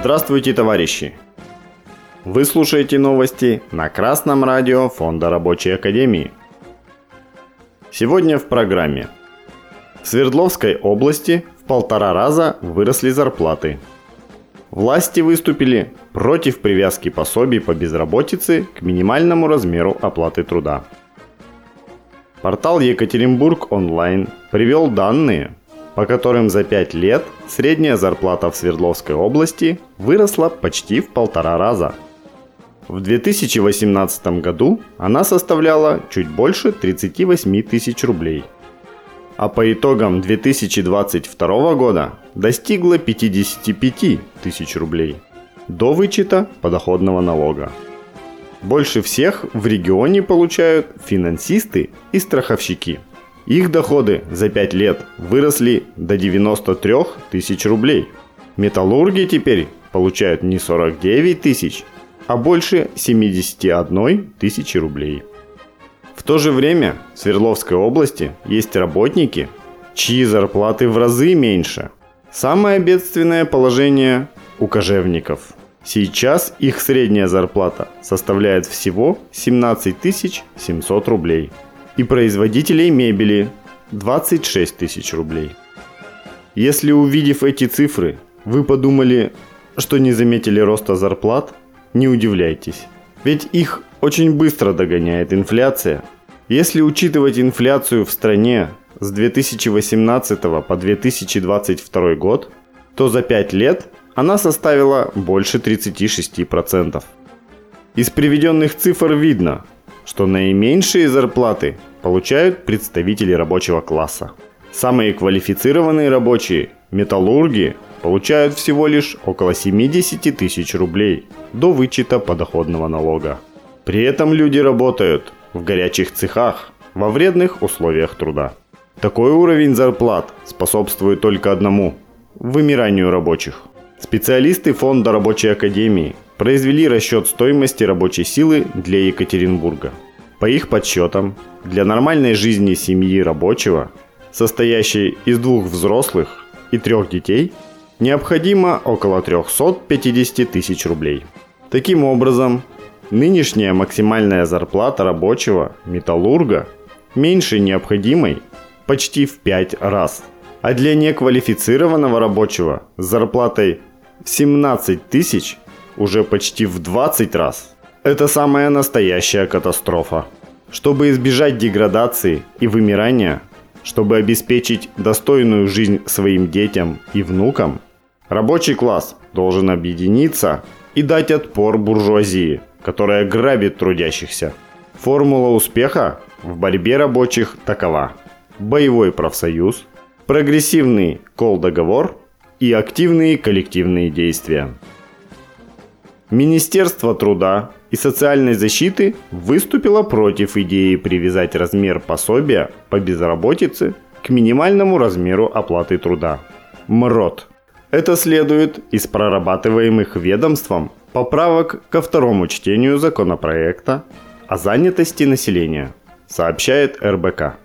Здравствуйте, товарищи! Вы слушаете новости на Красном радио Фонда Рабочей Академии. Сегодня в программе. В Свердловской области в полтора раза выросли зарплаты. Власти выступили против привязки пособий по безработице к минимальному размеру оплаты труда. Портал Екатеринбург онлайн привел данные, по которым за 5 лет средняя зарплата в Свердловской области выросла почти в полтора раза. В 2018 году она составляла чуть больше 38 тысяч рублей. А по итогам 2022 года достигла 55 тысяч рублей до вычета подоходного налога. Больше всех в регионе получают финансисты и страховщики. Их доходы за 5 лет выросли до 93 тысяч рублей. Металлурги теперь получают не 49 тысяч, а больше 71 тысячи рублей. В то же время в Свердловской области есть работники, чьи зарплаты в разы меньше. Самое бедственное положение у кожевников – Сейчас их средняя зарплата составляет всего 17 700 рублей. И производителей мебели 26 тысяч рублей. Если увидев эти цифры, вы подумали, что не заметили роста зарплат, не удивляйтесь. Ведь их очень быстро догоняет инфляция. Если учитывать инфляцию в стране с 2018 по 2022 год, то за 5 лет она составила больше 36%. Из приведенных цифр видно, что наименьшие зарплаты получают представители рабочего класса. Самые квалифицированные рабочие, металлурги, получают всего лишь около 70 тысяч рублей до вычета подоходного налога. При этом люди работают в горячих цехах, во вредных условиях труда. Такой уровень зарплат способствует только одному – вымиранию рабочих. Специалисты Фонда рабочей академии произвели расчет стоимости рабочей силы для Екатеринбурга. По их подсчетам, для нормальной жизни семьи рабочего, состоящей из двух взрослых и трех детей, необходимо около 350 тысяч рублей. Таким образом, нынешняя максимальная зарплата рабочего металлурга меньше необходимой почти в 5 раз. А для неквалифицированного рабочего с зарплатой 17 тысяч уже почти в 20 раз. Это самая настоящая катастрофа. Чтобы избежать деградации и вымирания, чтобы обеспечить достойную жизнь своим детям и внукам, рабочий класс должен объединиться и дать отпор буржуазии, которая грабит трудящихся. Формула успеха в борьбе рабочих такова. Боевой профсоюз, прогрессивный кол-договор и активные коллективные действия. Министерство труда и социальной защиты выступило против идеи привязать размер пособия по безработице к минимальному размеру оплаты труда. МРОТ. Это следует из прорабатываемых ведомством поправок ко второму чтению законопроекта о занятости населения, сообщает РБК.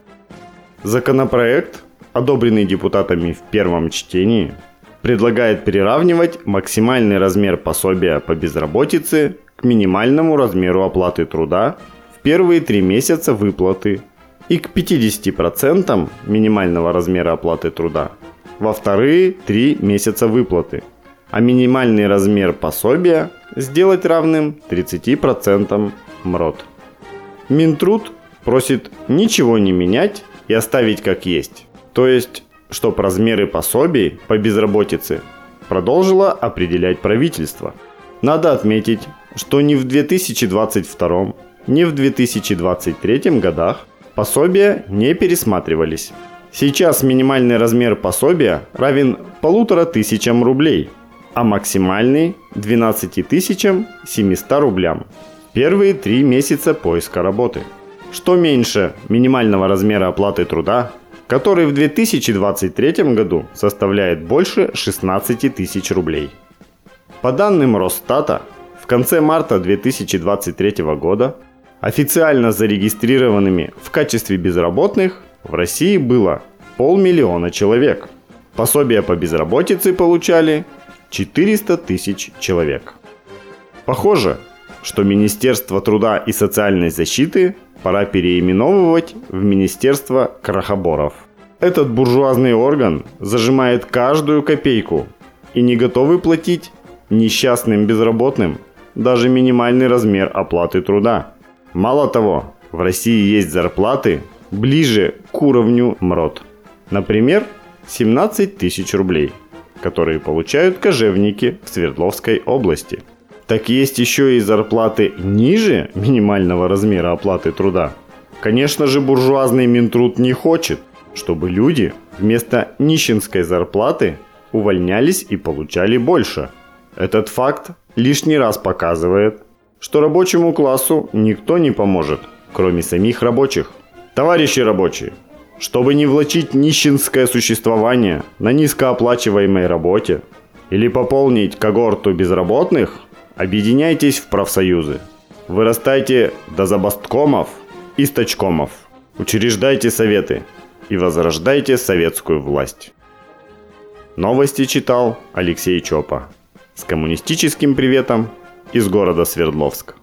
Законопроект, одобренный депутатами в первом чтении, предлагает приравнивать максимальный размер пособия по безработице к минимальному размеру оплаты труда в первые три месяца выплаты и к 50% минимального размера оплаты труда во вторые три месяца выплаты, а минимальный размер пособия сделать равным 30% МРОД. Минтруд просит ничего не менять и оставить как есть. То есть чтоб размеры пособий по безработице продолжило определять правительство. Надо отметить, что ни в 2022, ни в 2023 годах пособия не пересматривались. Сейчас минимальный размер пособия равен полутора тысячам рублей, а максимальный 12 тысячам 700 рублям. Первые три месяца поиска работы. Что меньше минимального размера оплаты труда, который в 2023 году составляет больше 16 тысяч рублей. По данным Росстата, в конце марта 2023 года официально зарегистрированными в качестве безработных в России было полмиллиона человек. Пособия по безработице получали 400 тысяч человек. Похоже, что Министерство труда и социальной защиты пора переименовывать в Министерство крахоборов. Этот буржуазный орган зажимает каждую копейку и не готовы платить несчастным безработным даже минимальный размер оплаты труда. Мало того, в России есть зарплаты ближе к уровню МРОД. Например, 17 тысяч рублей, которые получают кожевники в Свердловской области. Так есть еще и зарплаты ниже минимального размера оплаты труда. Конечно же, буржуазный Минтруд не хочет, чтобы люди вместо нищенской зарплаты увольнялись и получали больше. Этот факт лишний раз показывает, что рабочему классу никто не поможет, кроме самих рабочих. Товарищи рабочие, чтобы не влачить нищенское существование на низкооплачиваемой работе или пополнить когорту безработных, объединяйтесь в профсоюзы. Вырастайте до забасткомов и стачкомов. Учреждайте советы и возрождайте советскую власть. Новости читал Алексей Чопа. С коммунистическим приветом из города Свердловск.